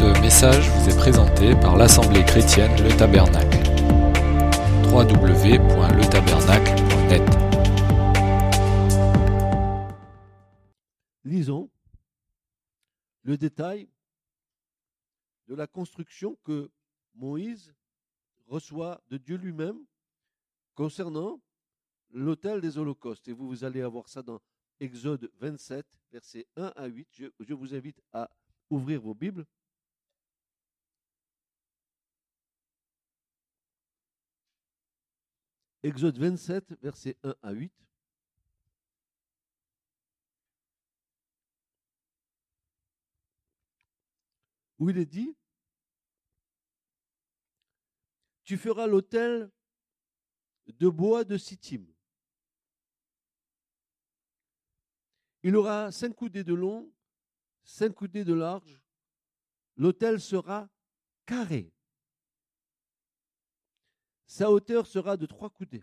Ce message vous est présenté par l'Assemblée chrétienne Le Tabernacle. www.letabernacle.net Lisons le détail de la construction que Moïse reçoit de Dieu lui-même concernant l'autel des holocaustes. Et vous, vous allez avoir ça dans Exode 27, versets 1 à 8. Je, je vous invite à ouvrir vos Bibles. Exode 27, versets 1 à 8. Où il est dit, tu feras l'autel de bois de Sittim. Il aura cinq coudées de long, cinq coudées de large. L'autel sera carré. Sa hauteur sera de trois coudées.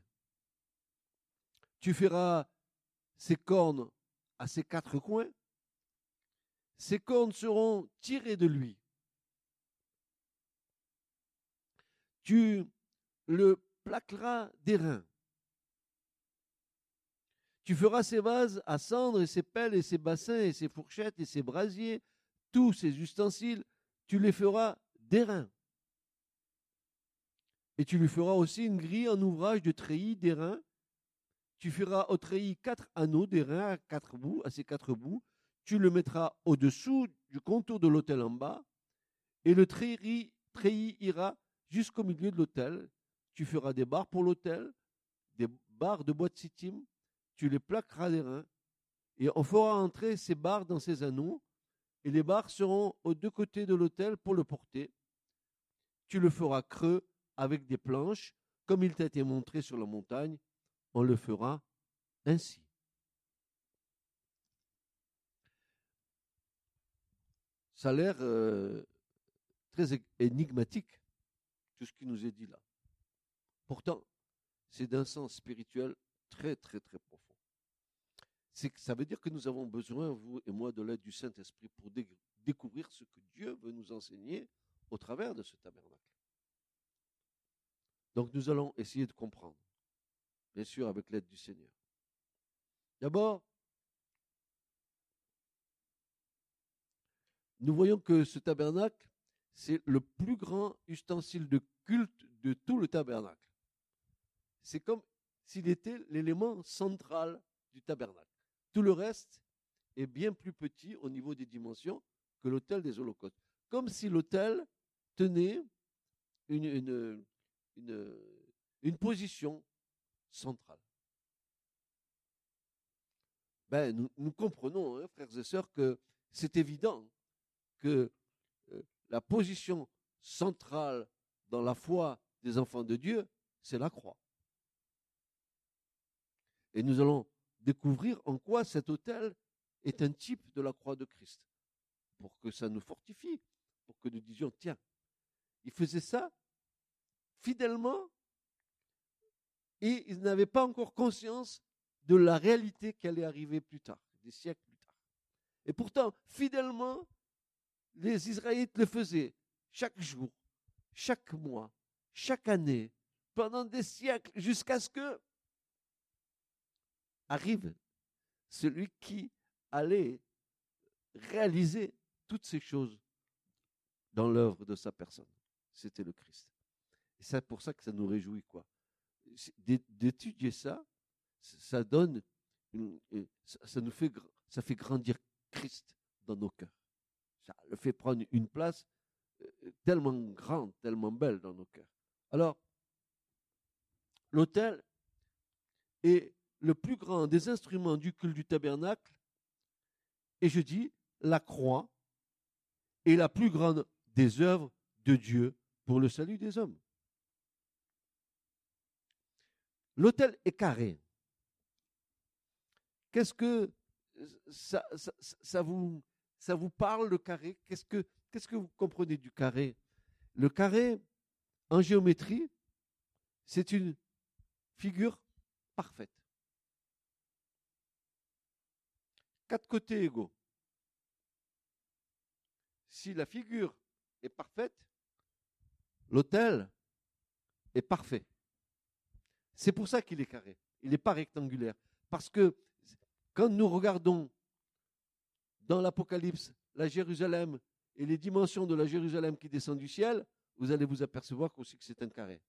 Tu feras ses cornes à ses quatre coins. Ses cornes seront tirées de lui. Tu le plaqueras d'airain. Tu feras ses vases à cendre et ses pelles et ses bassins et ses fourchettes et ses brasiers, tous ses ustensiles, tu les feras d'airain. Et tu lui feras aussi une grille en ouvrage de treillis d'airain. Tu feras au treillis quatre anneaux d'airain à quatre bouts, à ses quatre bouts. Tu le mettras au-dessous du contour de l'autel en bas. Et le treillis, treillis ira jusqu'au milieu de l'autel. Tu feras des barres pour l'autel, des barres de bois de sittim. Tu les plaqueras d'airain. Et on fera entrer ces barres dans ces anneaux. Et les barres seront aux deux côtés de l'autel pour le porter. Tu le feras creux avec des planches, comme il t'a été montré sur la montagne, on le fera ainsi. Ça a l'air euh, très énigmatique, tout ce qui nous est dit là. Pourtant, c'est d'un sens spirituel très, très, très profond. Ça veut dire que nous avons besoin, vous et moi, de l'aide du Saint-Esprit pour dé découvrir ce que Dieu veut nous enseigner au travers de ce tabernacle. Donc nous allons essayer de comprendre, bien sûr avec l'aide du Seigneur. D'abord, nous voyons que ce tabernacle, c'est le plus grand ustensile de culte de tout le tabernacle. C'est comme s'il était l'élément central du tabernacle. Tout le reste est bien plus petit au niveau des dimensions que l'autel des holocaustes. Comme si l'autel tenait une, une, position centrale. Ben, nous, nous comprenons, hein, frères et sœurs, que c'est évident que euh, la position centrale dans la foi des enfants de Dieu, c'est la croix. Et nous allons découvrir en quoi cet autel est un type de la croix de Christ, pour que ça nous fortifie, pour que nous disions, tiens, il faisait ça fidèlement et ils n'avaient pas encore conscience de la réalité qui allait arriver plus tard, des siècles plus tard. Et pourtant, fidèlement, les Israélites le faisaient chaque jour, chaque mois, chaque année, pendant des siècles, jusqu'à ce que arrive celui qui allait réaliser toutes ces choses dans l'œuvre de sa personne. C'était le Christ. C'est pour ça que ça nous réjouit, quoi. D'étudier ça, ça donne, ça nous fait, ça fait grandir Christ dans nos cœurs. Ça le fait prendre une place euh, tellement grande, tellement belle dans nos cœurs. Alors, l'autel est le plus grand des instruments du culte du tabernacle, et je dis, la croix est la plus grande des œuvres de Dieu pour le salut des hommes. L'hôtel est carré. Qu'est-ce que ça, vous, ça vous parle le carré? Qu'est-ce que que vous comprenez du carré? Le carré en géométrie, c'est une figure parfaite. Quatre côtés égaux. Si la figure est parfaite, l'autel est parfait. C'est pour ça qu'il est carré. Il n'est pas rectangulaire. Parce que quand nous regardons dans l'Apocalypse la Jérusalem et les dimensions de la Jérusalem qui descend du ciel, vous allez vous apercevoir aussi que c'est un carré.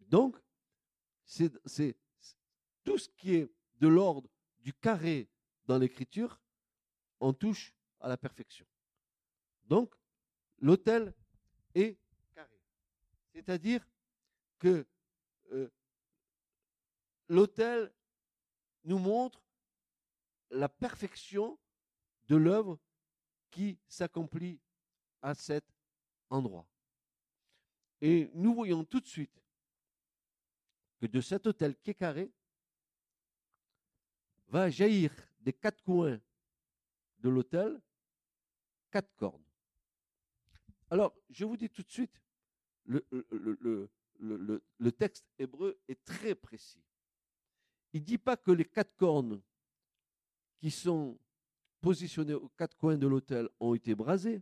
Donc, c'est tout ce qui est de l'ordre du carré dans l'écriture, on touche à la perfection. Donc, l'autel est carré. C'est-à-dire que euh, l'autel nous montre la perfection de l'œuvre qui s'accomplit à cet endroit. Et nous voyons tout de suite que de cet hôtel qui est carré, va jaillir des quatre coins de l'hôtel quatre cornes. Alors, je vous dis tout de suite, le texte hébreu est très précis. Il ne dit pas que les quatre cornes qui sont positionnées aux quatre coins de l'hôtel ont été brasées,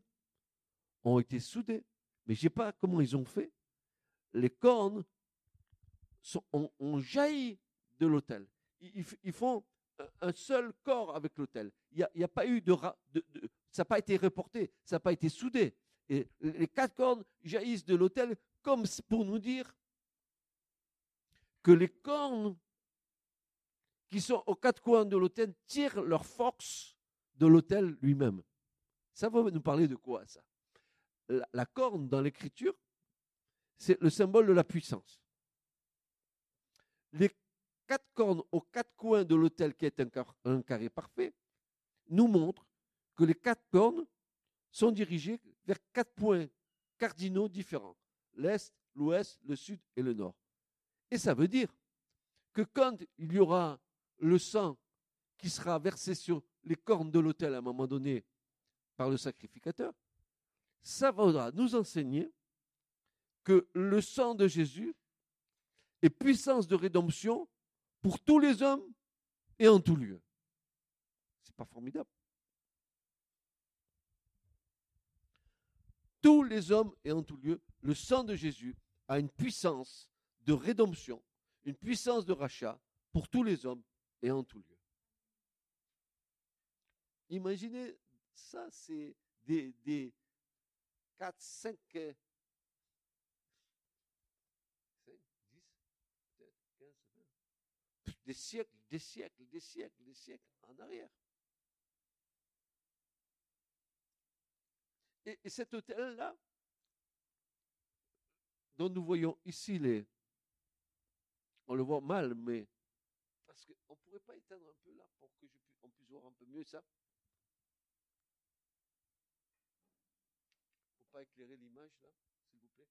ont été soudées, mais je ne sais pas comment ils ont fait. Les cornes ont, jailli de l'hôtel. Ils, font un seul corps avec l'hôtel. Il n'y a, pas eu de, ça n'a pas été reporté, ça n'a pas été soudé. Les quatre cornes jaillissent de l'autel comme pour nous dire que les cornes qui sont aux quatre coins de l'autel tirent leur force de l'autel lui-même. Ça va nous parler de quoi ça? La corne dans l'écriture, c'est le symbole de la puissance. Les quatre cornes aux quatre coins de l'autel, qui est un, carré parfait, nous montrent que les quatre cornes sont dirigées vers quatre points cardinaux différents l'est, l'ouest, le sud et le nord. Et ça veut dire que quand il y aura le sang qui sera versé sur les cornes de l'autel à un moment donné par le sacrificateur, ça va nous enseigner que le sang de Jésus est puissance de rédemption pour tous les hommes et en tout lieu. C'est pas formidable. Tous les hommes et en tout lieu, le sang de Jésus a une puissance de rédemption, une puissance de rachat pour tous les hommes et en tout lieu. Imaginez, ça c'est des, des 4, 5, des siècles, des siècles, des siècles, des siècles en arrière. Et, cet hôtel-là, dont nous voyons ici les... On le voit mal, mais... Parce qu'on ne pourrait pas éteindre un peu là pour que je puisse, on voir un peu mieux ça. Faut pas éclairer l'image là, s'il vous plaît.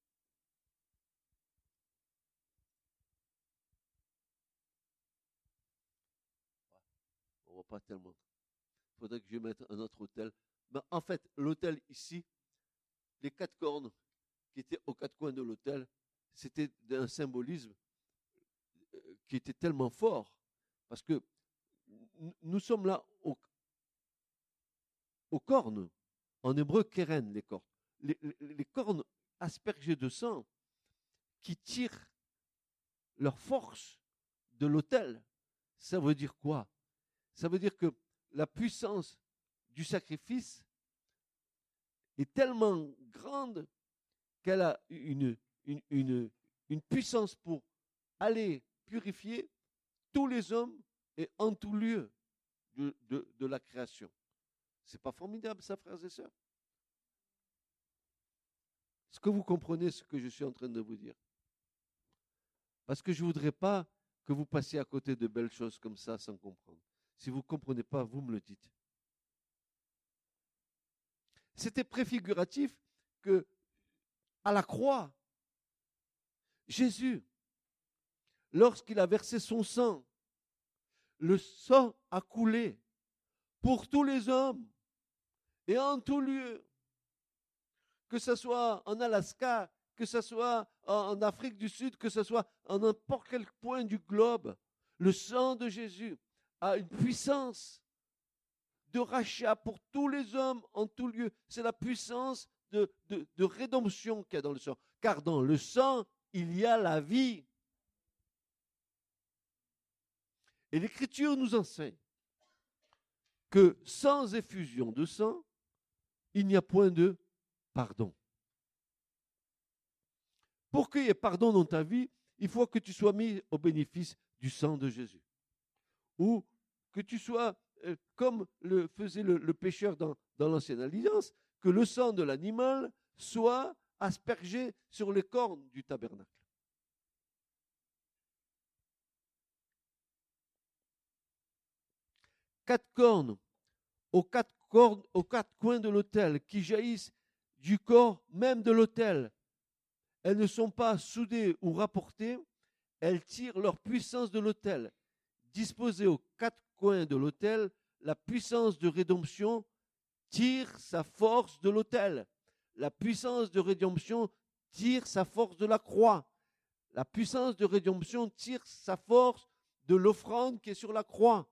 pas tellement. Il faudrait que je mette un autre hôtel. Mais en fait, l'hôtel ici, les quatre cornes qui étaient aux quatre coins de l'hôtel, c'était un symbolisme euh, qui était tellement fort. Parce que nous sommes là aux, cornes. En hébreu, keren, les cornes. Les cornes aspergées de sang qui tirent leur force de l'autel. Ça veut dire quoi? Ça veut dire que la puissance du sacrifice est tellement grande qu'elle a une, une, une, puissance pour aller purifier tous les hommes et en tout lieu de, de, la création. C'est pas formidable ça, frères et sœurs? Est-ce que vous comprenez ce que je suis en train de vous dire? Parce que je ne voudrais pas que vous passiez à côté de belles choses comme ça sans comprendre. Si vous ne comprenez pas, vous me le dites. C'était préfiguratif que, à la croix, Jésus, lorsqu'il a versé son sang, le sang a coulé pour tous les hommes et en tout lieu. Que ce soit en Alaska, que ce soit en Afrique du Sud, que ce soit en n'importe quel point du globe, le sang de Jésus a une puissance de rachat pour tous les hommes en tout lieu. C'est la puissance de, de rédemption qu'il y a dans le sang. Car dans le sang, il y a la vie. Et l'Écriture nous enseigne que sans effusion de sang, il n'y a point de pardon. Pour qu'il y ait pardon dans ta vie, il faut que tu sois mis au bénéfice du sang de Jésus. Ou que tu sois, euh, comme le faisait le, pécheur dans, dans l'ancienne alliance, que le sang de l'animal soit aspergé sur les cornes du tabernacle. Quatre cornes aux quatre, cornes, aux quatre coins de l'autel qui jaillissent du corps même de l'autel. Elles ne sont pas soudées ou rapportées, elles tirent leur puissance de l'autel. Disposées aux quatre coins de l'autel, la puissance de rédemption tire sa force de l'autel. La puissance de rédemption tire sa force de la croix. La puissance de rédemption tire sa force de l'offrande qui est sur la croix.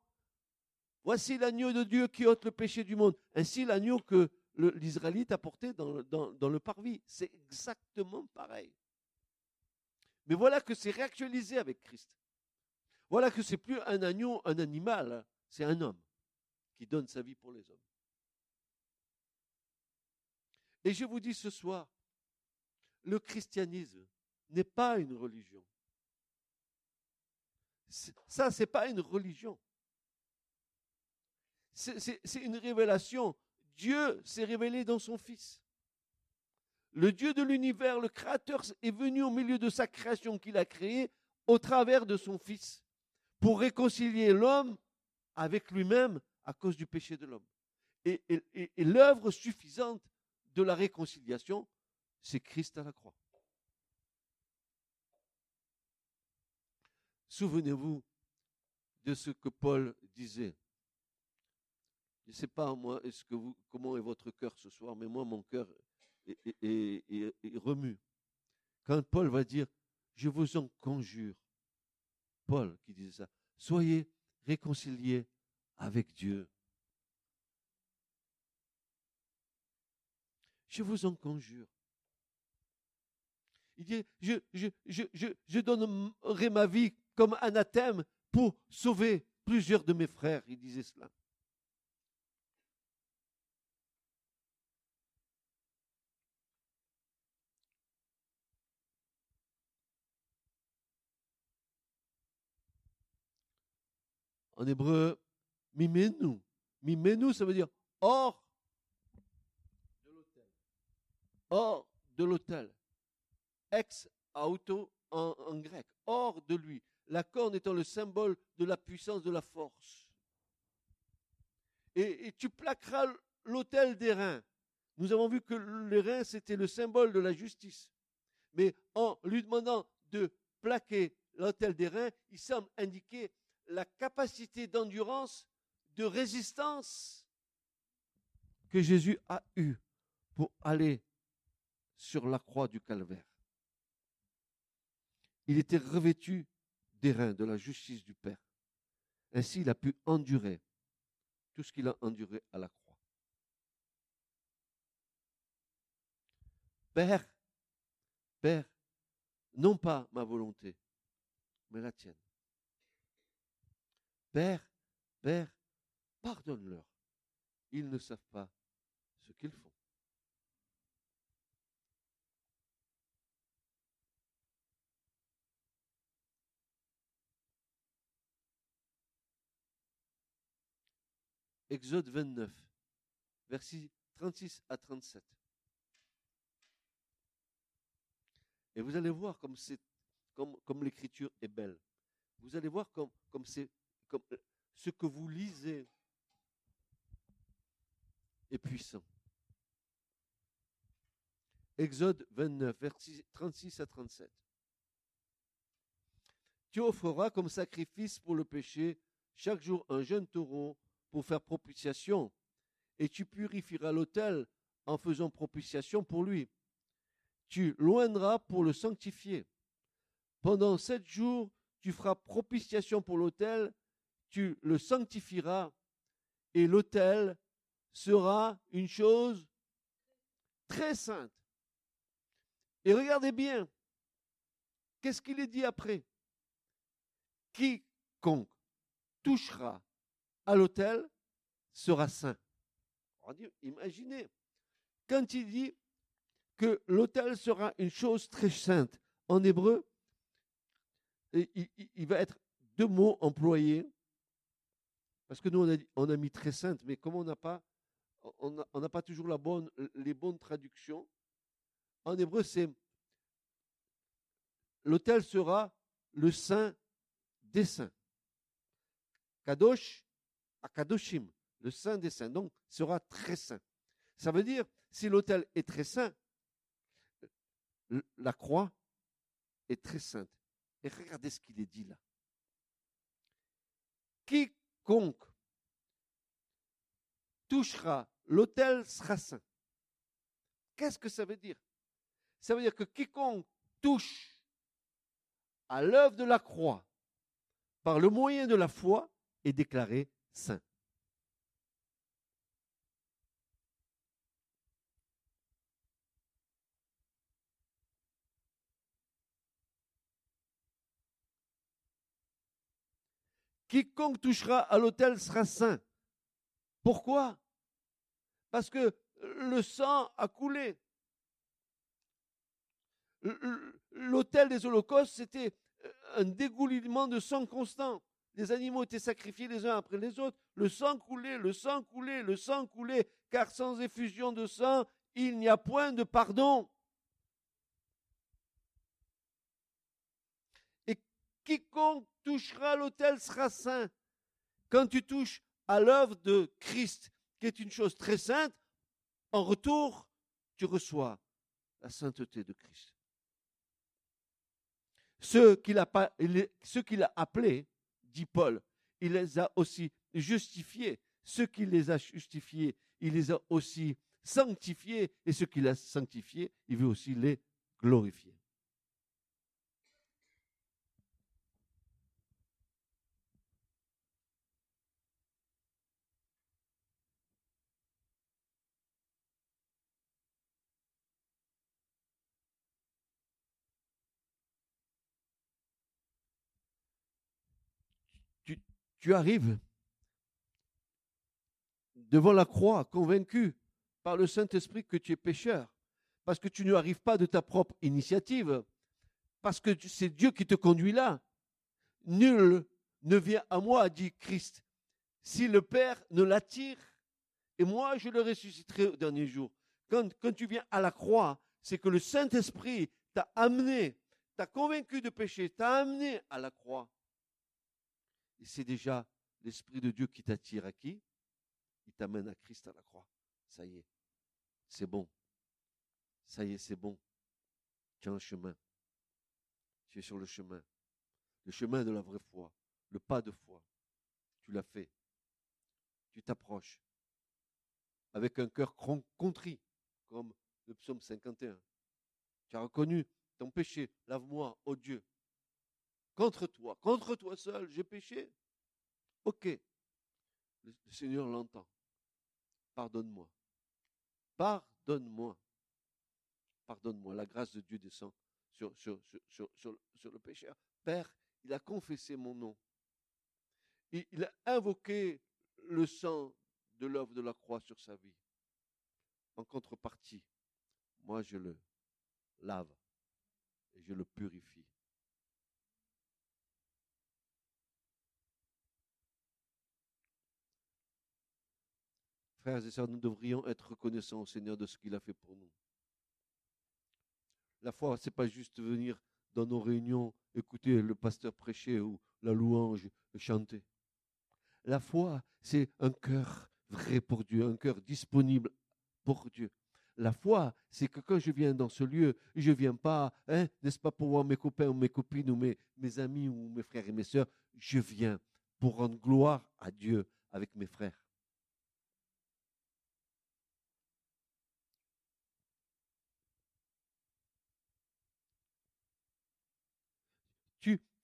Voici l'agneau de Dieu qui ôte le péché du monde. Ainsi l'agneau que l'Israélite a porté dans, le parvis. C'est exactement pareil. Mais voilà que c'est réactualisé avec Christ. Voilà que c'est plus un agneau, un animal, c'est un homme qui donne sa vie pour les hommes. Et je vous dis ce soir, le christianisme n'est pas une religion. Ça, c'est pas une religion. C'est une révélation. Dieu s'est révélé dans son Fils. Le Dieu de l'univers, le Créateur, est venu au milieu de sa création qu'il a créée au travers de son Fils pour réconcilier l'homme avec lui-même à cause du péché de l'homme. Et, et l'œuvre suffisante de la réconciliation, c'est Christ à la croix. Souvenez-vous de ce que Paul disait. Je ne sais pas moi, est-ce que vous, comment est votre cœur ce soir, mais moi mon cœur est, remue. Quand Paul va dire, je vous en conjure, Paul qui disait ça, soyez réconciliés avec Dieu. Je vous en conjure. Il dit, je, je, je, je, donnerai ma vie comme anathème pour sauver plusieurs de mes frères. Il disait cela. En hébreu, mimenu. Mimenu, ça veut dire hors hors de l'autel. Ex auto en, grec, hors de lui. La corne étant le symbole de la puissance, de la force. Et, tu plaqueras l'autel des reins. Nous avons vu que les reins, c'était le symbole de la justice. Mais en lui demandant de plaquer l'autel des reins, il semble indiquer la capacité d'endurance, de résistance que Jésus a eue pour aller sur la croix du calvaire. Il était revêtu des reins de la justice du Père. Ainsi, il a pu endurer tout ce qu'il a enduré à la croix. Père, Père, non pas ma volonté, mais la tienne. Père, Père, pardonne-leur. Ils ne savent pas ce qu'ils font. Exode 29, versets 36 à 37. Et vous allez voir comme, l'écriture est belle. Vous allez voir comme, comme, comme euh, ce que vous lisez est puissant. Exode 29, versets 36 à 37. Tu offreras comme sacrifice pour le péché chaque jour un jeune taureau pour faire propitiation, et tu purifieras l'autel en faisant propitiation pour lui. Tu loindras pour le sanctifier. Pendant sept jours, tu feras propitiation pour l'autel, tu le sanctifieras, et l'autel sera une chose très sainte. Et regardez bien, qu'est-ce qu'il est dit après? Quiconque touchera à l'autel sera saint. Imaginez, quand il dit que l'autel sera une chose très sainte, en hébreu, il, va être deux mots employés, parce que nous on a, on a mis très sainte, mais comme on n'a pas, on n'a pas toujours la bonne, les bonnes traductions, en hébreu c'est l'autel sera le saint des saints. Kadosh à Kadoshim, le saint des saints, donc sera très saint. Ça veut dire, si l'autel est très saint, la croix est très sainte. Et regardez ce qu'il est dit là. Quiconque touchera l'autel sera saint. Qu'est-ce que ça veut dire? Ça veut dire que quiconque touche à l'œuvre de la croix par le moyen de la foi est déclaré saint. Quiconque touchera à l'autel sera saint. Pourquoi? Parce que le sang a coulé. L'autel des holocaustes, c'était un dégoulinement de sang constant. Les animaux étaient sacrifiés les uns après les autres. Le sang coulait, le sang coulait, le sang coulait, car sans effusion de sang, il n'y a point de pardon. Et quiconque touchera l'autel sera saint. Quand tu touches à l'œuvre de Christ, qui est une chose très sainte, en retour, tu reçois la sainteté de Christ. Ceux qu'il a, appelés, dit Paul, il les a aussi justifiés. Ceux qui les a justifiés, il les a aussi sanctifiés. Et ceux qu'il a sanctifiés, il veut aussi les glorifier. Tu arrives devant la croix, convaincu par le Saint-Esprit que tu es pécheur, parce que tu n'y arrives pas de ta propre initiative, parce que c'est Dieu qui te conduit là. Nul ne vient à moi, dit Christ, si le Père ne l'attire, et moi je le ressusciterai au dernier jour. Quand, quand tu viens à la croix, c'est que le Saint-Esprit t'a amené, t'a convaincu de péché, t'a amené à la croix. Et c'est déjà l'Esprit de Dieu qui t'attire à qui? Il t'amène à Christ à la croix. Ça y est, c'est bon. Ça y est, c'est bon. Tu as un chemin. Tu es sur le chemin. Le chemin de la vraie foi. Le pas de foi. Tu l'as fait. Tu t'approches. Avec un cœur contrit, comme le psaume 51. Tu as reconnu ton péché. Lave-moi, ô Dieu, Contre toi, contre toi seul, j'ai péché. Ok. Le, Seigneur l'entend. Pardonne-moi. Pardonne-moi. Pardonne-moi. La grâce de Dieu descend sur, le pécheur. Père, il a confessé mon nom. Il a invoqué le sang de l'œuvre de la croix sur sa vie. En contrepartie, moi je le lave et je le purifie. Frères et sœurs, nous devrions être reconnaissants au Seigneur de ce qu'il a fait pour nous. La foi, ce n'est pas juste venir dans nos réunions, écouter le pasteur prêcher ou la louange chanter. La foi, c'est un cœur vrai pour Dieu, un cœur disponible pour Dieu. La foi, c'est que quand je viens dans ce lieu, je ne viens pas, hein, n'est-ce pas, pour voir mes copains ou mes copines ou mes, mes amis ou mes frères et mes sœurs, je viens pour rendre gloire à Dieu avec mes frères.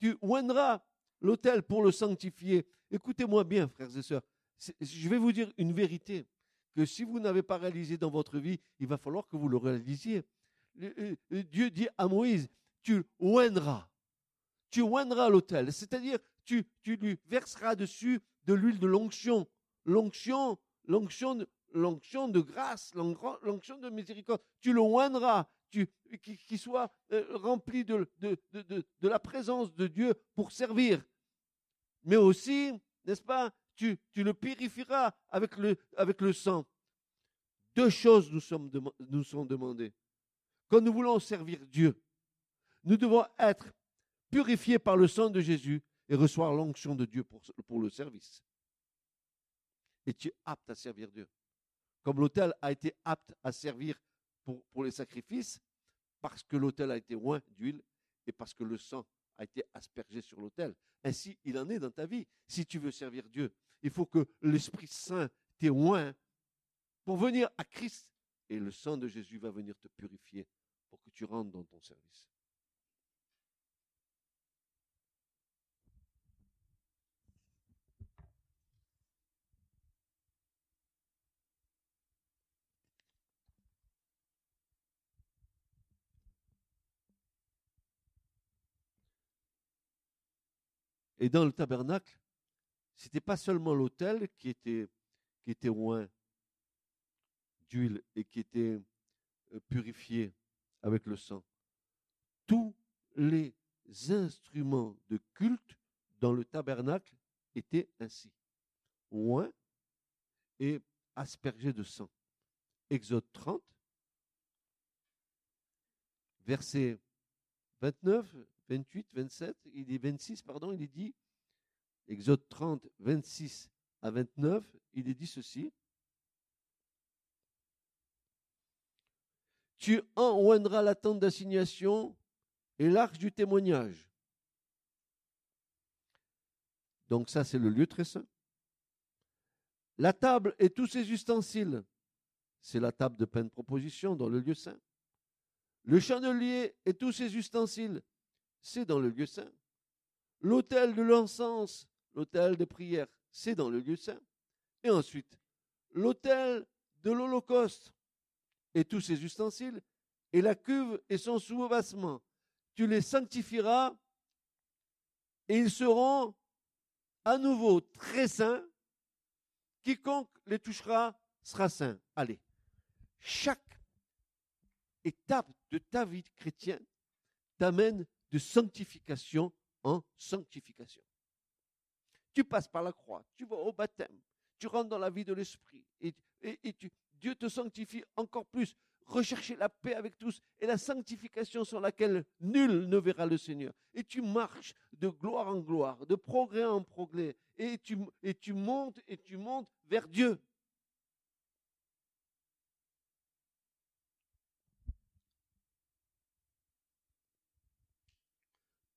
Tu oindras l'autel pour le sanctifier. Écoutez-moi bien, frères et sœurs. Je vais vous dire une vérité. que si vous n'avez pas réalisé dans votre vie, il va falloir que vous le réalisiez. Euh, euh, Dieu dit à Moïse, tu oindras, tu oindras l'autel, c'est-à-dire tu, tu lui verseras dessus de l'huile de l'onction, l'onction, l'onction, l'onction de grâce, l'onction de miséricorde. Tu le oindras, tu, qu'il soit euh, rempli de, la présence de Dieu pour servir. Mais aussi, n'est-ce pas, tu, le purifieras avec le, sang. Deux choses nous sont demandées. Quand nous voulons servir Dieu, nous devons être purifiés par le sang de Jésus et recevoir l'onction de Dieu pour, pour le service. Et tu es apte à servir Dieu. Comme l'autel a été apte à servir pour, les sacrifices, parce que l'autel a été oint d'huile et parce que le sang a été aspergé sur l'autel. Ainsi, il en est dans ta vie. Si tu veux servir Dieu, il faut que l'Esprit Saint t'ait oint pour venir à Christ. Et le sang de Jésus va venir te purifier pour que tu rentres dans ton service. Et dans le tabernacle, ce n'était pas seulement l'autel qui était, qui était oint d'huile et qui était euh, purifié avec le sang. Tous les instruments de culte dans le tabernacle étaient ainsi, oint et aspergés de sang. Exode 30, verset 29, 28, 27, il est 26, pardon, il est dit, Exode 30, 26 à 29, il est dit ceci. Tu enroindras la tente d'assignation et l'arche du témoignage. Donc ça, c'est le lieu très saint. La table et tous ses ustensiles, c'est la table de peine proposition dans le lieu saint. Le chandelier et tous ses ustensiles, c'est dans le lieu saint. L'autel de l'encens, l'autel de prière, c'est dans le lieu saint. Et ensuite, l'autel de l'Holocauste et tous ses ustensiles, et la cuve et son soubassement. Tu les sanctifieras et ils seront à nouveau très saints. Quiconque les touchera sera saint. Allez, chaque étape de ta vie chrétienne t'amène de sanctification en sanctification. Tu passes par la croix, tu vas au baptême, tu rentres dans la vie de l'esprit et, Dieu te sanctifie encore plus. Recherchez la paix avec tous et la sanctification sur laquelle nul ne verra le Seigneur. Et tu marches de gloire en gloire, de progrès en progrès, et tu, et tu montes et tu montes vers Dieu.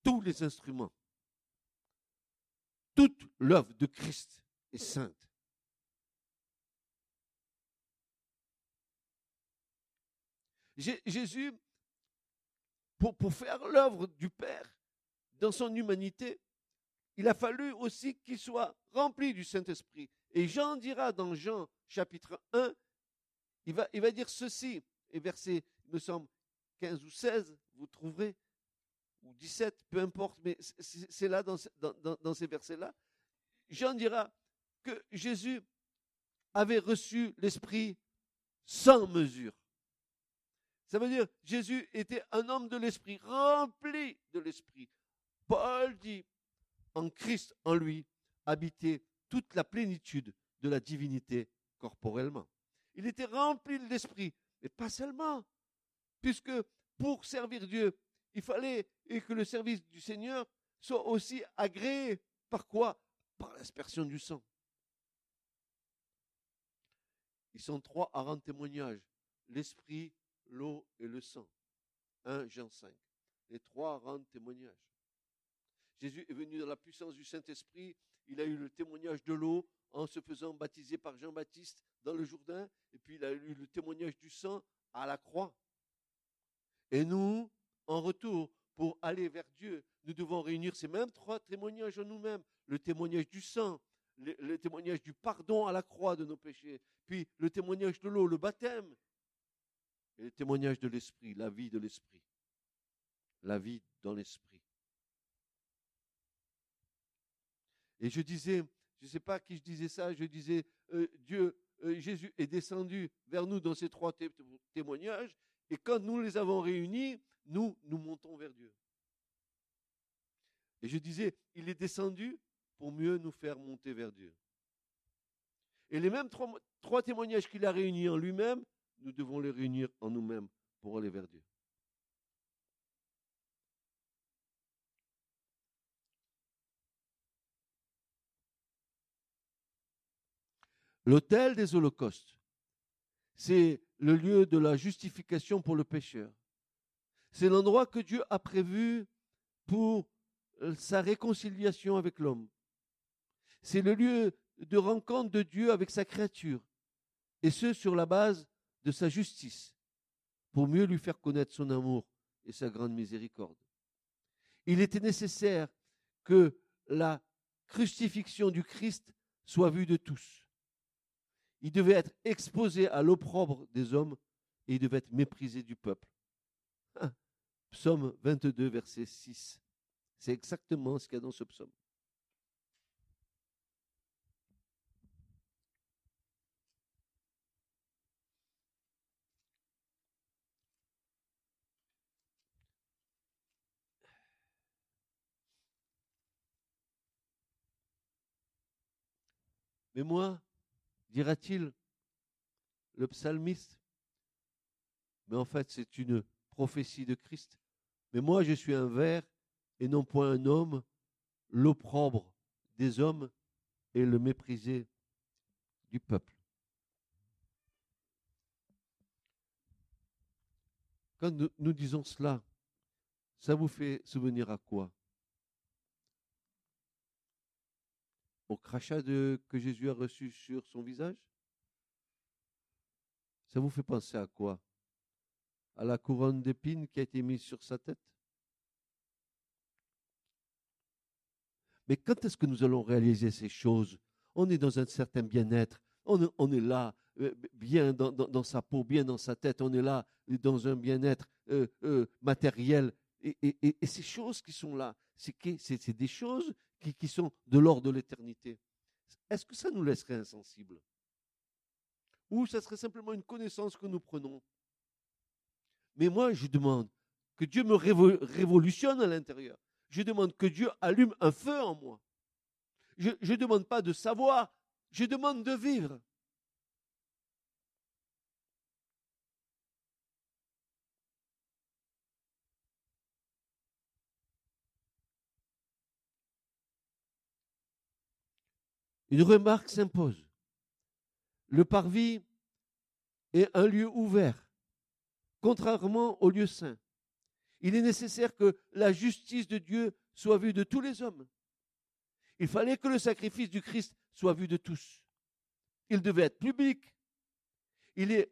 Tous les instruments. Toute l'œuvre de Christ est sainte. Jésus, pour, pour faire l'œuvre du Père dans son humanité, il a fallu aussi qu'il soit rempli du Saint-Esprit. Et Jean dira dans Jean chapitre 1, il va, dire ceci, et verset, me semble, 15 ou 16, vous trouverez, ou 17, peu importe, mais c'est là dans, dans, ces versets-là. Jean dira que Jésus avait reçu l'Esprit sans mesure. Ça veut dire Jésus était un homme de l'Esprit, rempli de l'Esprit. Paul dit, en Christ, en lui, habitait toute la plénitude de la divinité corporellement. Il était rempli de l'Esprit, mais pas seulement, puisque pour servir Dieu, il fallait que le service du Seigneur soit aussi agréé par quoi? Par l'aspersion du sang. Ils sont trois à rendre témoignage l'esprit, l'eau et le sang. 1 Jean 5. Les trois rendent témoignage. Jésus est venu dans la puissance du Saint-Esprit. Il a eu le témoignage de l'eau en se faisant baptiser par Jean-Baptiste dans le Jourdain. Et puis il a eu le témoignage du sang à la croix. Et nous, en retour, pour aller vers Dieu, nous devons réunir ces mêmes trois témoignages en nous-mêmes. Le témoignage du sang, le, témoignage du pardon à la croix de nos péchés, puis le témoignage de l'eau, le baptême, et le témoignage de l'esprit, la vie de l'esprit, la vie dans l'esprit. Et je disais, je ne sais pas qui je disais ça, je disais, euh, Dieu, euh, Jésus est descendu vers nous dans ces trois témoignages, et quand nous les avons réunis, nous, nous montons vers Dieu. Et je disais, il est descendu pour mieux nous faire monter vers Dieu. Et les mêmes trois, témoignages qu'il a réunis en lui-même, nous devons les réunir en nous-mêmes pour aller vers Dieu. L'autel des holocaustes, c'est le lieu de la justification pour le pécheur. C'est l'endroit que Dieu a prévu pour euh, sa réconciliation avec l'homme. C'est le lieu de rencontre de Dieu avec sa créature, et ce sur la base de sa justice, pour mieux lui faire connaître son amour et sa grande miséricorde. Il était nécessaire que la crucifixion du Christ soit vue de tous. Il devait être exposé à l'opprobre des hommes et il devait être méprisé du peuple. Psaume 22, verset 6. C'est exactement ce qu'il y a dans ce psaume. Mais moi, dira-t-il le psalmiste, mais en fait c'est une prophétie de Christ. Mais moi je suis un ver et non point un homme, l'opprobre des hommes et le méprisé du peuple. Quand nous, disons cela, ça vous fait souvenir à quoi? Au crachat que Jésus a reçu sur son visage? Ça vous fait penser à quoi? À la couronne d'épines qui a été mise sur sa tête Mais quand est-ce que nous allons réaliser ces choses? On est dans un certain bien-être. On, est là, euh, bien dans, sa peau, bien dans sa tête. On est là dans un bien-être euh, euh, matériel. Et, ces choses qui sont là, c'est des choses qui, sont de l'ordre de l'éternité. Est-ce que ça nous laisserait insensibles? Ou ça serait simplement une connaissance que nous prenons? Mais moi, je demande que Dieu me révolutionne à l'intérieur. Je demande que Dieu allume un feu en moi. Je ne demande pas de savoir, je demande de vivre. Une remarque s'impose. Le parvis est un lieu ouvert, contrairement au lieu saint. Il est nécessaire que la justice de Dieu soit vue de tous les hommes. Il fallait que le sacrifice du Christ soit vu de tous. Il devait être public. Il est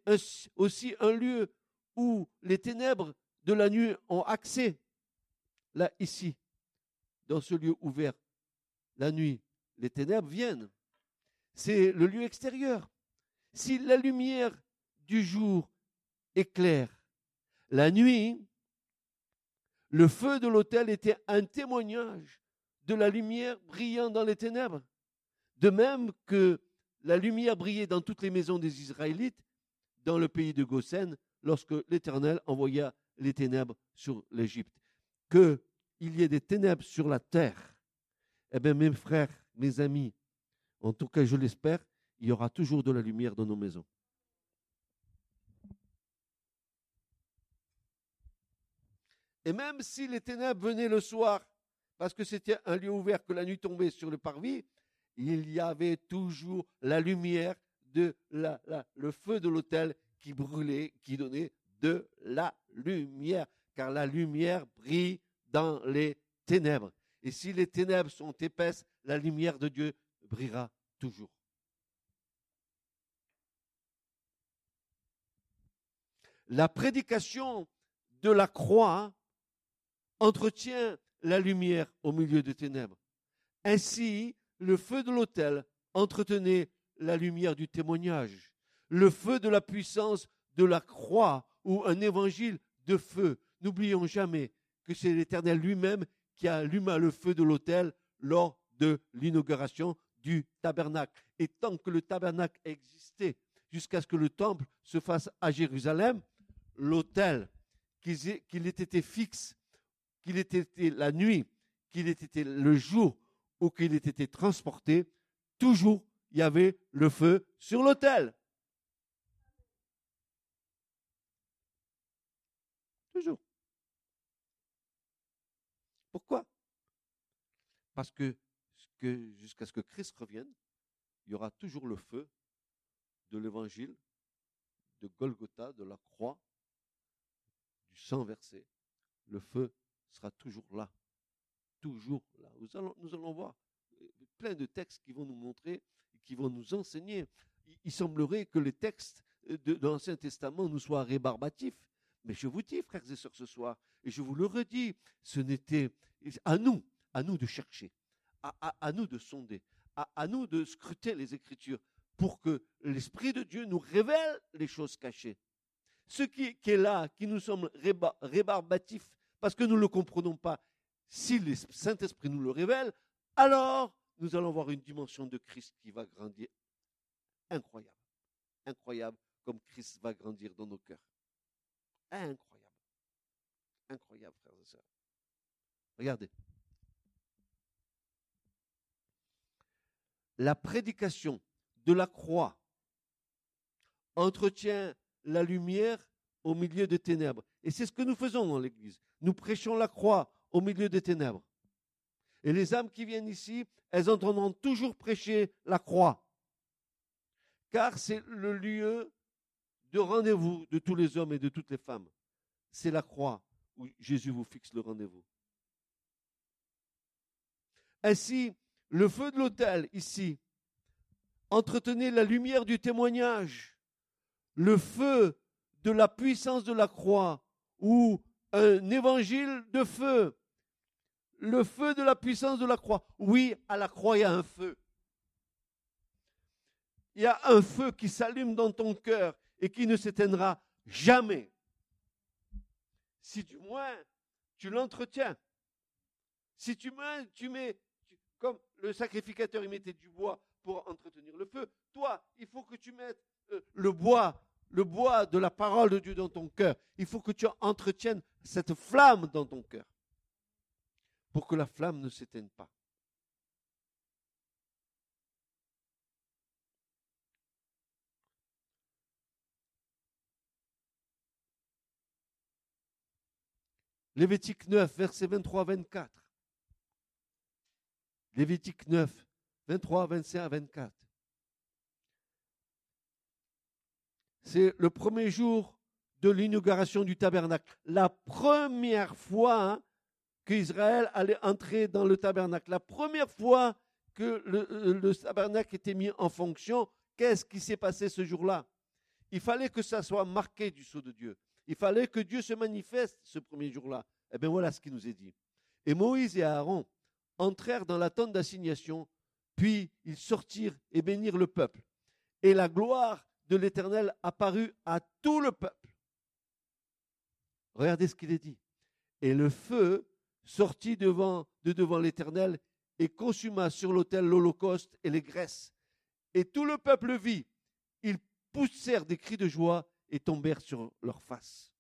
aussi un lieu où les ténèbres de la nuit ont accès. Là, ici, dans ce lieu ouvert, la nuit, les ténèbres viennent. C'est le lieu extérieur. Si la lumière du jour éclaire, la nuit, le feu de l'autel était un témoignage de la lumière brillant dans les ténèbres. De même que la lumière brillait dans toutes les maisons des Israélites, dans le pays de Goshen, lorsque l'Éternel envoya les ténèbres sur l'Égypte. Qu'il y ait des ténèbres sur la terre. Eh bien, mes frères, mes amis, en tout cas, je l'espère, il y aura toujours de la lumière dans nos maisons. Et même si les ténèbres venaient le soir, parce que c'était un lieu ouvert que la nuit tombait sur le parvis, il y avait toujours la lumière de la, le feu de l'autel qui brûlait, qui donnait de la lumière, car la lumière brille dans les ténèbres. Et si les ténèbres sont épaisses, la lumière de Dieu brillera toujours. La prédication de la croix entretient la lumière au milieu des ténèbres. Ainsi, le feu de l'autel entretenez la lumière du témoignage, le feu de la puissance de la croix ou un évangile de feu. N'oublions jamais que c'est l'Éternel lui-même qui alluma le feu de l'autel lors de l'inauguration du tabernacle. Et tant que le tabernacle existait, jusqu'à ce que le temple se fasse à Jérusalem, l'autel, qu'il ait été fixe, qu'il ait été la nuit, qu'il ait été le jour ou qu'il ait été transporté, toujours il y avait le feu sur l'autel. Toujours. Pourquoi? Parce que, jusqu'à ce que Christ revienne, il y aura toujours le feu de l'évangile, de Golgotha, de la croix, du sang versé. Le feu sera toujours là. Toujours là. Nous allons, voir euh, plein de textes qui vont nous montrer qui vont nous enseigner. Il, semblerait que les textes euh, de, l'Ancien Testament nous soient rébarbatifs. Mais je vous dis, frères et sœurs, ce soir, et je vous le redis, ce n'était à nous, à nous de chercher, à, nous de sonder, à, nous de scruter les Écritures pour que l'Esprit de Dieu nous révèle les choses cachées. Ce qui, est là, qui nous semble rébarbatif, parce que nous ne le comprenons pas, si le Saint-Esprit nous le révèle, alors nous allons voir une dimension de Christ qui va grandir incroyable. Incroyable comme Christ va grandir dans nos cœurs. Incroyable. Incroyable, frères et sœurs. Regardez. La prédication de la croix entretient la lumière au milieu des ténèbres. Et c'est ce que nous faisons dans l'Église. Nous prêchons la croix au milieu des ténèbres. Et les âmes qui viennent ici, elles entendront toujours prêcher la croix. Car c'est le lieu de rendez-vous de tous les hommes et de toutes les femmes. C'est la croix où Jésus vous fixe le rendez-vous. Ainsi, le feu de l'autel ici entretenez la lumière du témoignage, le feu de la puissance de la croix ou un évangile de feu. Le feu de la puissance de la croix. Oui, à la croix, il y a un feu. Il y a un feu qui s'allume dans ton cœur et qui ne s'éteindra jamais. Si du moins tu l'entretiens. Si tu mets, tu mets comme le sacrificateur, il mettait du bois pour entretenir le feu. Toi, il faut que tu mettes euh, le bois, le bois de la parole de Dieu dans ton cœur. Il faut que tu entretiennes cette flamme dans ton cœur pour que la flamme ne s'éteigne pas. Lévitique 9, versets 23-24. Lévitique 9, 23, 25 à 24. C'est le premier jour de l'inauguration du tabernacle. La première fois hein, qu'Israël allait entrer dans le tabernacle. La première fois que le, le tabernacle était mis en fonction, qu'est-ce qui s'est passé ce jour-là? Il fallait que ça soit marqué du sceau de Dieu. Il fallait que Dieu se manifeste ce premier jour-là. Eh bien voilà ce qui nous est dit. Et Moïse et Aaron entrèrent dans la tente d'assignation puis ils sortirent et bénirent le peuple. Et la gloire de l'Éternel apparut à tout le peuple. Regardez ce qu'il est dit. Et le feu sortit devant, de devant l'Éternel et consuma sur l'autel l'Holocauste et les graisses. Et tout le peuple vit. Ils poussèrent des cris de joie et tombèrent sur leurs faces.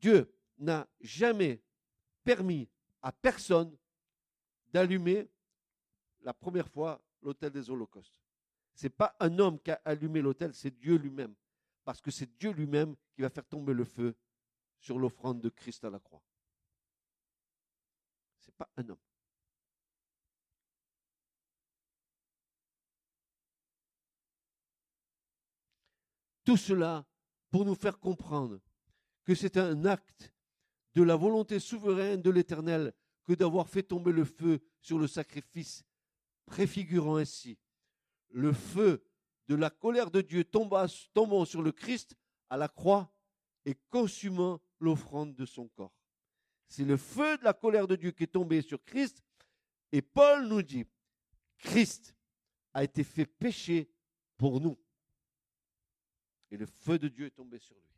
Dieu n'a jamais permis à personne d'allumer la première fois l'autel des holocaustes. Ce n'est pas un homme qui a allumé l'autel, c'est Dieu lui-même. Parce que c'est Dieu lui-même qui va faire tomber le feu sur l'offrande de Christ à la croix. Ce n'est pas un homme. Tout cela pour nous faire comprendre que c'est un acte de la volonté souveraine de l'Éternel que d'avoir fait tomber le feu sur le sacrifice préfigurant ainsi le feu de la colère de Dieu tombant sur le Christ à la croix et consumant l'offrande de son corps. C'est le feu de la colère de Dieu qui est tombé sur Christ. Et Paul nous dit Christ a été fait péché pour nous. Et le feu de Dieu est tombé sur lui.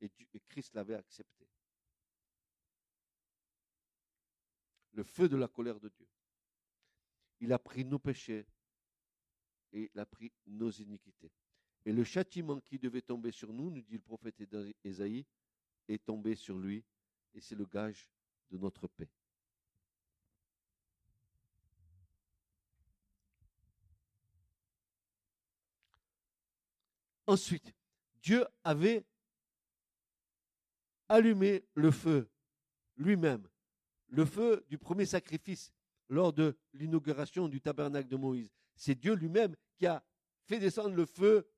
Et, et Christ l'avait accepté. Le feu de la colère de Dieu. Il a pris nos péchés et il a pris nos iniquités. Et le châtiment qui devait tomber sur nous, nous dit le prophète Ésaïe, est tombé sur lui, et c'est le gage de notre paix. Ensuite, Dieu avait allumé le feu lui-même, le feu du premier sacrifice lors de l'inauguration du tabernacle de Moïse. C'est Dieu lui-même qui a fait descendre le feu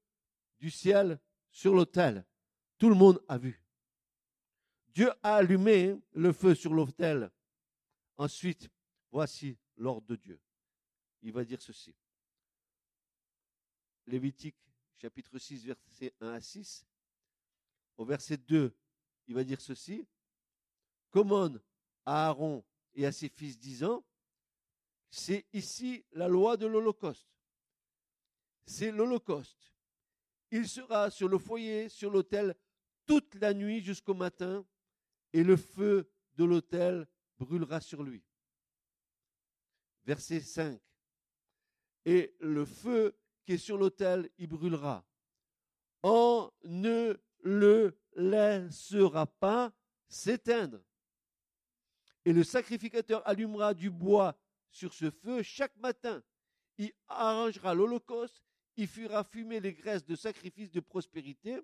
du ciel sur l'autel. Tout le monde a vu. Dieu a allumé le feu sur l'autel. Ensuite, voici l'ordre de Dieu. Il va dire ceci. Lévitique chapitre 6, verset 1 à 6. Au verset 2, il va dire ceci. Commande à Aaron et à ses fils disant, c'est ici la loi de l'Holocauste. C'est l'Holocauste il sera sur le foyer, sur l'autel, toute la nuit jusqu'au matin, et le feu de l'autel brûlera sur lui. Verset 5. Et le feu qui est sur l'autel, il brûlera. On ne le laissera pas s'éteindre. Et le sacrificateur allumera du bois sur ce feu chaque matin. Il arrangera l'holocauste il fera fumer les graisses de sacrifice de prospérité.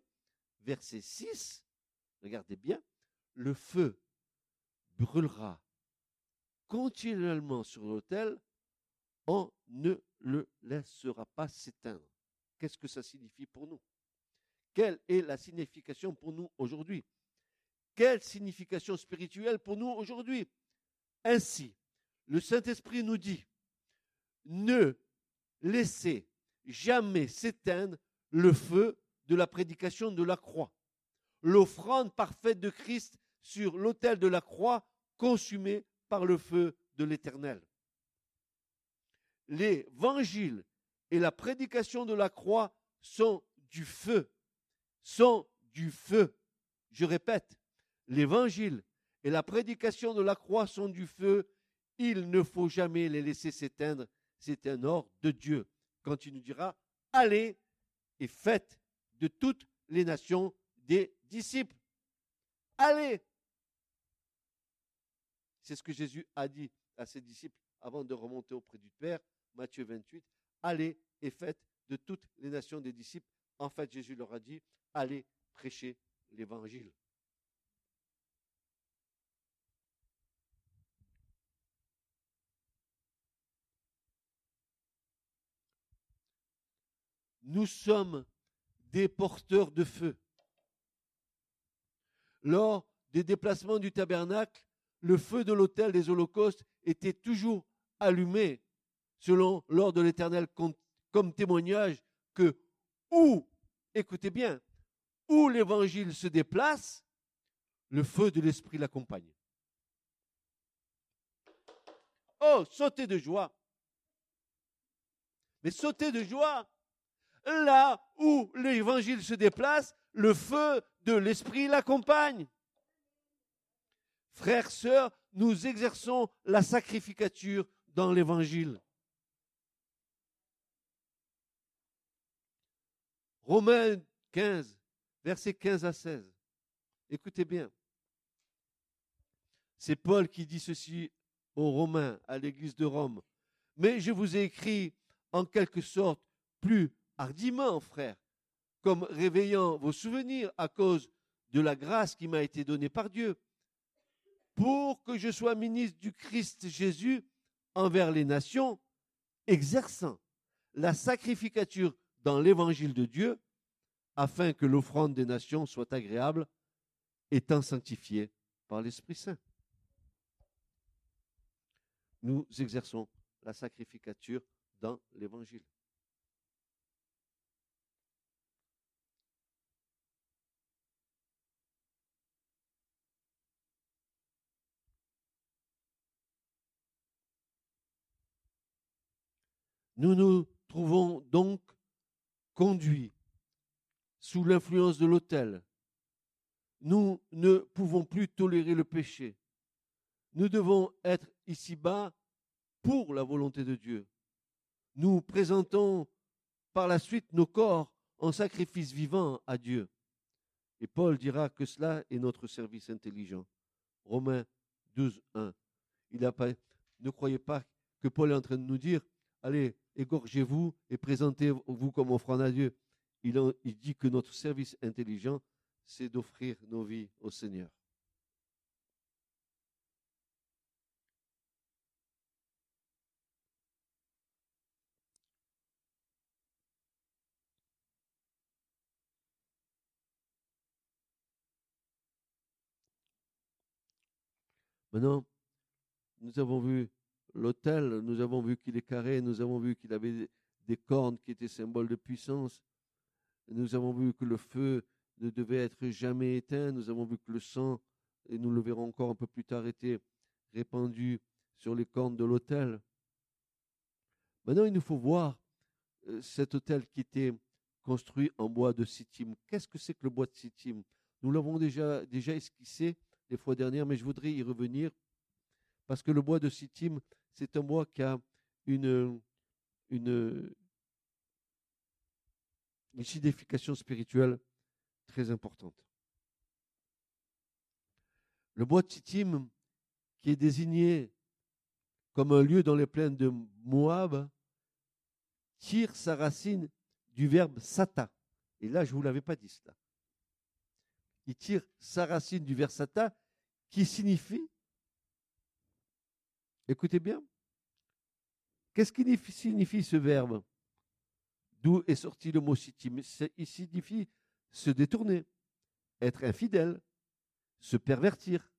Verset 6, regardez bien, le feu brûlera continuellement sur l'autel, on ne le laissera pas s'éteindre. Qu'est-ce que ça signifie pour nous? Quelle est la signification pour nous aujourd'hui? Quelle signification spirituelle pour nous aujourd'hui? Ainsi, le Saint-Esprit nous dit, ne laissez jamais s'éteindre le feu de la prédication de la croix. L'offrande parfaite de Christ sur l'autel de la croix consumée par le feu de l'Éternel. L'évangile et la prédication de la croix sont du feu, sont du feu. Je répète, l'évangile et la prédication de la croix sont du feu. Il ne faut jamais les laisser s'éteindre. C'est un ordre de Dieu quand il nous dira, allez et faites de toutes les nations des disciples. Allez. C'est ce que Jésus a dit à ses disciples avant de remonter auprès du Père, Matthieu 28. Allez et faites de toutes les nations des disciples. En fait, Jésus leur a dit, allez prêcher l'évangile. Nous sommes des porteurs de feu. Lors des déplacements du tabernacle, le feu de l'autel des holocaustes était toujours allumé, selon l'ordre de l'Éternel, comme témoignage que où, écoutez bien, où l'Évangile se déplace, le feu de l'Esprit l'accompagne. Oh, sautez de joie. Mais sautez de joie là où l'évangile se déplace, le feu de l'esprit l'accompagne. Frères, sœurs, nous exerçons la sacrificature dans l'évangile. Romains 15, versets 15 à 16. Écoutez bien. C'est Paul qui dit ceci aux Romains, à l'église de Rome. Mais je vous ai écrit en quelque sorte plus hardiment, frère, comme réveillant vos souvenirs à cause de la grâce qui m'a été donnée par Dieu, pour que je sois ministre du Christ Jésus envers les nations, exerçant la sacrificature dans l'évangile de Dieu, afin que l'offrande des nations soit agréable, étant sanctifiée par l'Esprit Saint. Nous exerçons la sacrificature dans l'évangile. Nous nous trouvons donc conduits sous l'influence de l'autel. Nous ne pouvons plus tolérer le péché. Nous devons être ici-bas pour la volonté de Dieu. Nous présentons par la suite nos corps en sacrifice vivant à Dieu. Et Paul dira que cela est notre service intelligent. Romains 12, 1. Il a ne croyez pas que Paul est en train de nous dire, allez, égorgez-vous et présentez-vous comme offrande à Dieu. Il, dit que notre service intelligent, c'est d'offrir nos vies au Seigneur. Maintenant, nous avons vu l'autel, nous avons vu qu'il est carré, nous avons vu qu'il avait des cornes qui étaient symboles de puissance, nous avons vu que le feu ne devait être jamais éteint, nous avons vu que le sang, et nous le verrons encore un peu plus tard, était répandu sur les cornes de l'autel. Maintenant, il nous faut voir euh, cet autel qui était construit en bois de sittim. Qu'est-ce que c'est que le bois de sittim? Nous l'avons déjà, déjà esquissé les fois dernières, mais je voudrais y revenir parce que le bois de sittim, c'est un bois qui a une, une, signification spirituelle très importante. Le bois de sittim, qui est désigné comme un lieu dans les plaines de Moab, tire sa racine du verbe sata. Et là, je ne vous l'avais pas dit cela. Il tire sa racine du verbe sata, qui signifie, écoutez bien, qu'est-ce qui signifie ce verbe? D'où est sorti le mot sittim Il signifie se détourner, être infidèle, se pervertir,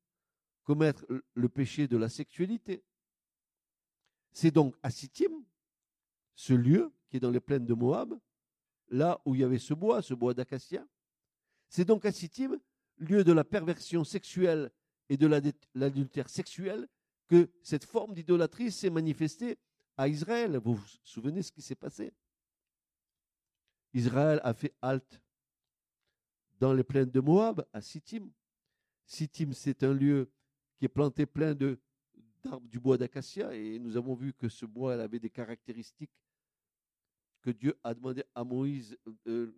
commettre le péché de la sexualité. C'est donc à Sittim, ce lieu qui est dans les plaines de Moab, là où il y avait ce bois, ce bois d'acacia. C'est donc à Sittim, lieu de la perversion sexuelle et de l'adultère sexuel, que cette forme d'idolâtrie s'est manifestée à Israël. Vous vous souvenez ce qui s'est passé? Israël a fait halte dans les plaines de Moab, à Sittim. Sittim, c'est un lieu qui est planté plein d'arbres du bois d'acacia, et nous avons vu que ce bois avait des caractéristiques que Dieu a demandé à Moïse euh,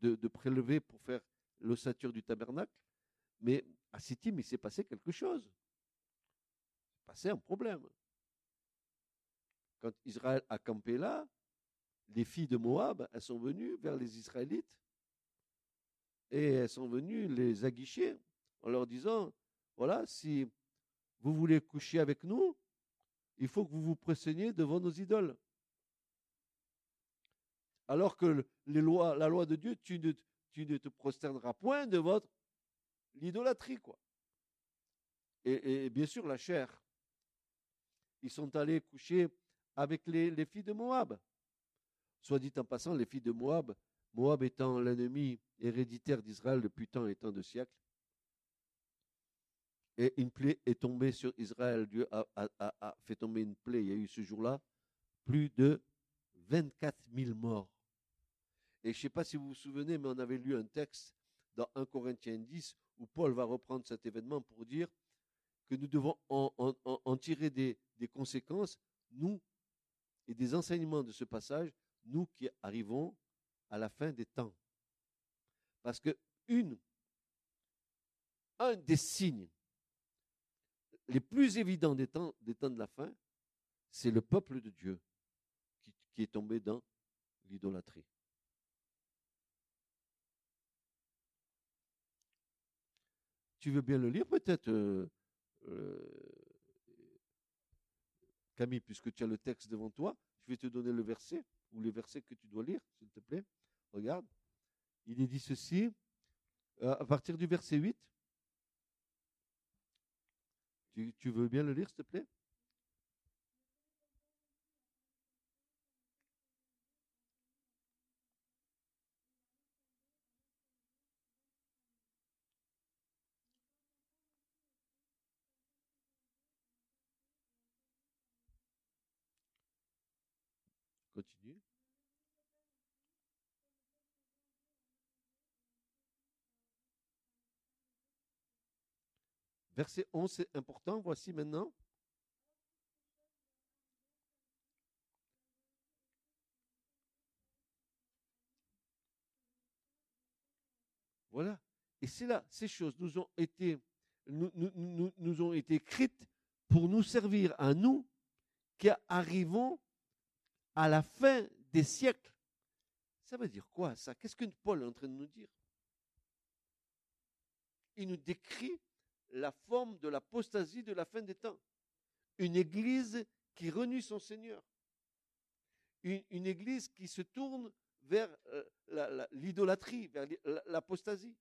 de, de prélever pour faire l'ossature du tabernacle. Mais à Sittim, il s'est passé quelque chose. Passé un problème. Quand Israël a campé là, les filles de Moab, elles sont venues vers les Israélites et elles sont venues les aguicher en leur disant, voilà, si vous voulez coucher avec nous, il faut que vous vous préceniez devant nos idoles. Alors que la loi de Dieu, tu ne, tu ne te prosterneras point devant l'idolâtrie, quoi. Et, bien sûr, la chair. Ils sont allés coucher avec les, les filles de Moab. Soit dit en passant, les filles de Moab, Moab étant l'ennemi héréditaire d'Israël depuis tant et tant de siècles. Et une plaie est tombée sur Israël. Dieu a, a fait tomber une plaie. Il y a eu ce jour-là plus de 24 000 morts. Et je ne sais pas si vous vous souvenez, mais on avait lu un texte dans 1 Corinthiens 10 où Paul va reprendre cet événement pour dire que nous devons en, tirer des, conséquences, nous, et des enseignements de ce passage, nous qui arrivons à la fin des temps. Parce que une, un des signes les plus évidents des temps, des temps de la fin, c'est le peuple de Dieu qui est tombé dans l'idolâtrie. Tu veux bien le lire peut-être, euh, Camille, puisque tu as le texte devant toi. Je vais te donner le verset ou les versets que tu dois lire, s'il te plaît. Regarde. Il est dit ceci, euh, à partir du verset 8. tu veux bien le lire, s'il te plaît? Verset 11, c'est important. Voici maintenant. Voilà. Et c'est là, ces choses nous, ont été écrites pour nous servir à nous qui arrivons à la fin des siècles. Ça veut dire quoi ça? Qu'est-ce que Paul est en train de nous dire? Il nous décrit la forme de l'apostasie de la fin des temps. Une église qui renie son Seigneur. Une, église qui se tourne vers euh, l'idolâtrie, vers l'apostasie.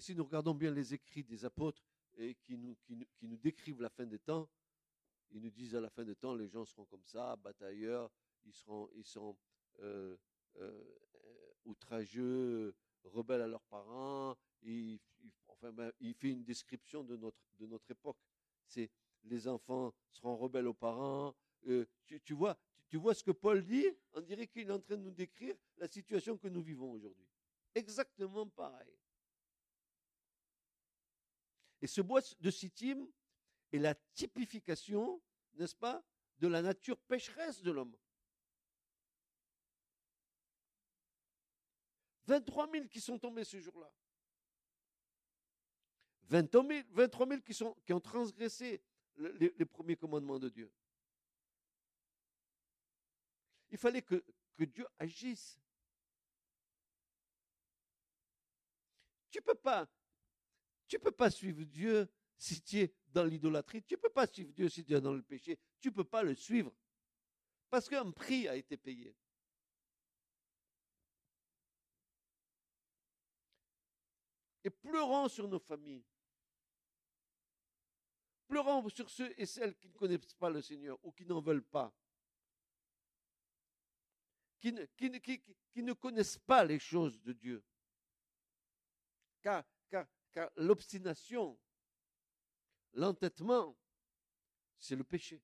Et si nous regardons bien les écrits des apôtres et qui nous, qui, nous, décrivent la fin des temps, ils nous disent à la fin des temps, les gens seront comme ça, batailleurs, ils seront, ils sont euh, euh, outrageux, rebelles à leurs parents. Ben, il fait une description de notre, de notre époque. C'est les enfants seront rebelles aux parents. Euh, tu, vois, tu, vois ce que Paul dit? On dirait qu'il est en train de nous décrire la situation que nous vivons aujourd'hui. Exactement pareil. Et ce bois de Sittim est la typification, n'est-ce pas, de la nature pécheresse de l'homme. 23 000 qui sont tombés ce jour-là. 23 000, qui, sont, qui ont transgressé les, premiers commandements de Dieu. Il fallait que, que Dieu agisse. Tu ne peux pas tu ne peux pas suivre Dieu si tu es dans l'idolâtrie. Tu ne peux pas suivre Dieu si tu es dans le péché. Tu ne peux pas le suivre. Parce qu'un prix a été payé. Et pleurons sur nos familles. Pleurons sur ceux et celles qui ne connaissent pas le Seigneur ou qui n'en veulent pas. Qui ne, qui ne, connaissent pas les choses de Dieu. Car car l'obstination, l'entêtement, c'est le péché.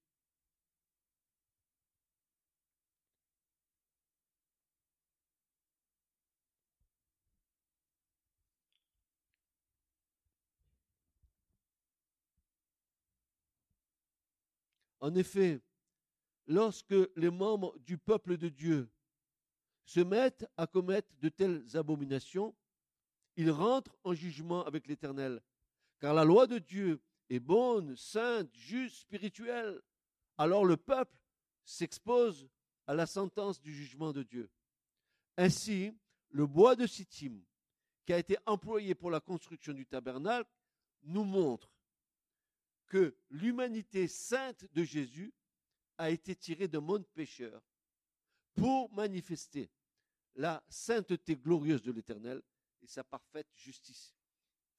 En effet, lorsque les membres du peuple de Dieu se mettent à commettre de telles abominations, il rentre en jugement avec l'Éternel. Car la loi de Dieu est bonne, sainte, juste, spirituelle. Alors le peuple s'expose à la sentence du jugement de Dieu. Ainsi, le bois de Sittim, qui a été employé pour la construction du tabernacle, nous montre que l'humanité sainte de Jésus a été tirée d'un monde pécheur pour manifester la sainteté glorieuse de l'Éternel sa parfaite justice.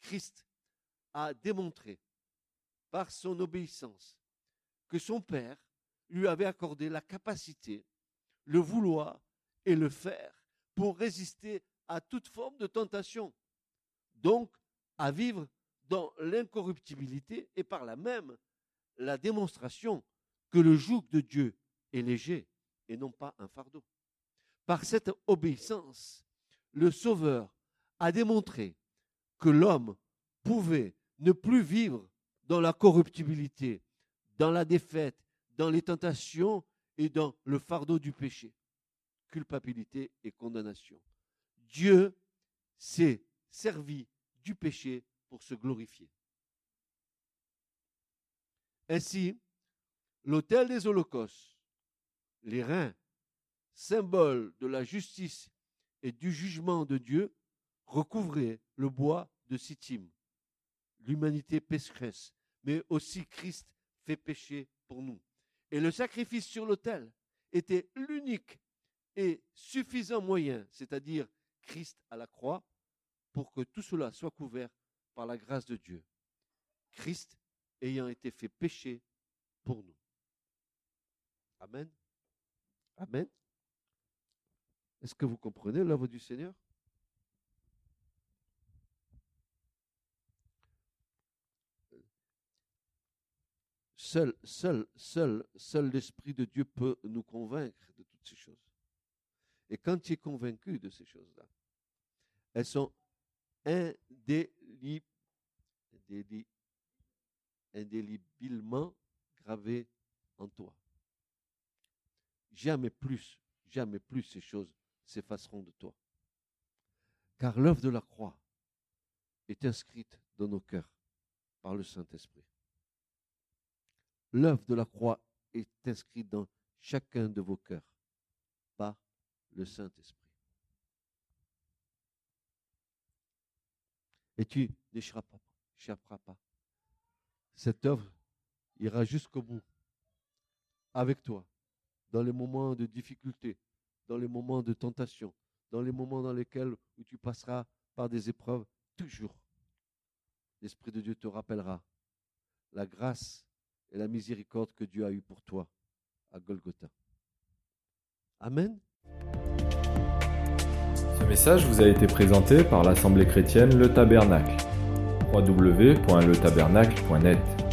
Christ a démontré par son obéissance que son Père lui avait accordé la capacité, le vouloir et le faire pour résister à toute forme de tentation, donc à vivre dans l'incorruptibilité et par là même la démonstration que le joug de Dieu est léger et non pas un fardeau. Par cette obéissance, le Sauveur a démontré que l'homme pouvait ne plus vivre dans la corruptibilité, dans la défaite, dans les tentations et dans le fardeau du péché, culpabilité et condamnation. Dieu s'est servi du péché pour se glorifier. Ainsi, l'autel des holocaustes, les reins, symbole de la justice et du jugement de Dieu, recouvrer le bois de Sittim. L'humanité pécheresse, mais aussi Christ fait pécher pour nous. Et le sacrifice sur l'autel était l'unique et suffisant moyen, c'est-à-dire Christ à la croix, pour que tout cela soit couvert par la grâce de Dieu. Christ ayant été fait pécher pour nous. Amen. Amen. Est-ce que vous comprenez l'œuvre du Seigneur? Seul, seul, seul, seul l'Esprit de Dieu peut nous convaincre de toutes ces choses. Et quand tu es convaincu de ces choses-là, elles sont indéléblement gravées en toi. Jamais plus, jamais plus ces choses s'effaceront de toi. Car l'œuvre de la croix est inscrite dans nos cœurs par le Saint-Esprit. L'œuvre de la croix est inscrite dans chacun de vos cœurs par le Saint-Esprit. Et tu n'échapperas pas. Cette œuvre ira jusqu'au bout avec toi dans les moments de difficulté, dans les moments de tentation, dans les moments dans lesquels où tu passeras par des épreuves, toujours. L'Esprit de Dieu te rappellera la grâce et la miséricorde que Dieu a eue pour toi à Golgotha. Amen. Ce message vous a été présenté par l'Assemblée chrétienne Le Tabernacle. www.letabernacle.net